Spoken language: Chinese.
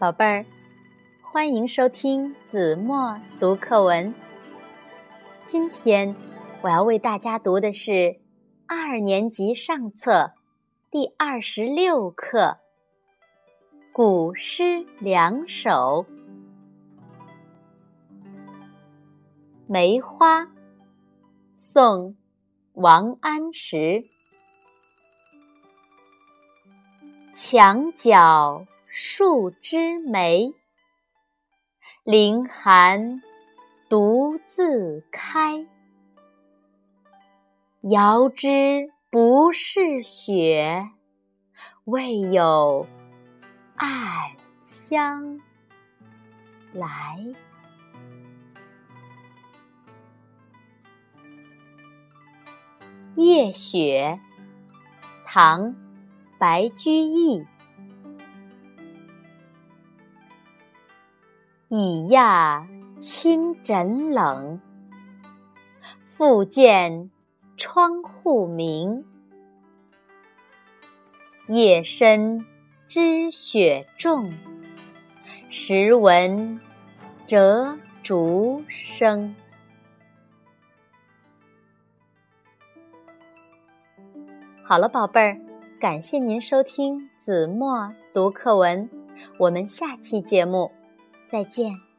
宝贝儿，欢迎收听子墨读课文。今天我要为大家读的是二年级上册第二十六课《古诗两首》。梅花，宋·王安石。墙角。数枝梅，凌寒独自开。遥知不是雪，为有暗香来。夜雪，唐·白居易。已讶清枕冷，复见窗户明。夜深知雪重，时闻折竹声。好了，宝贝儿，感谢您收听子墨读课文，我们下期节目。再见。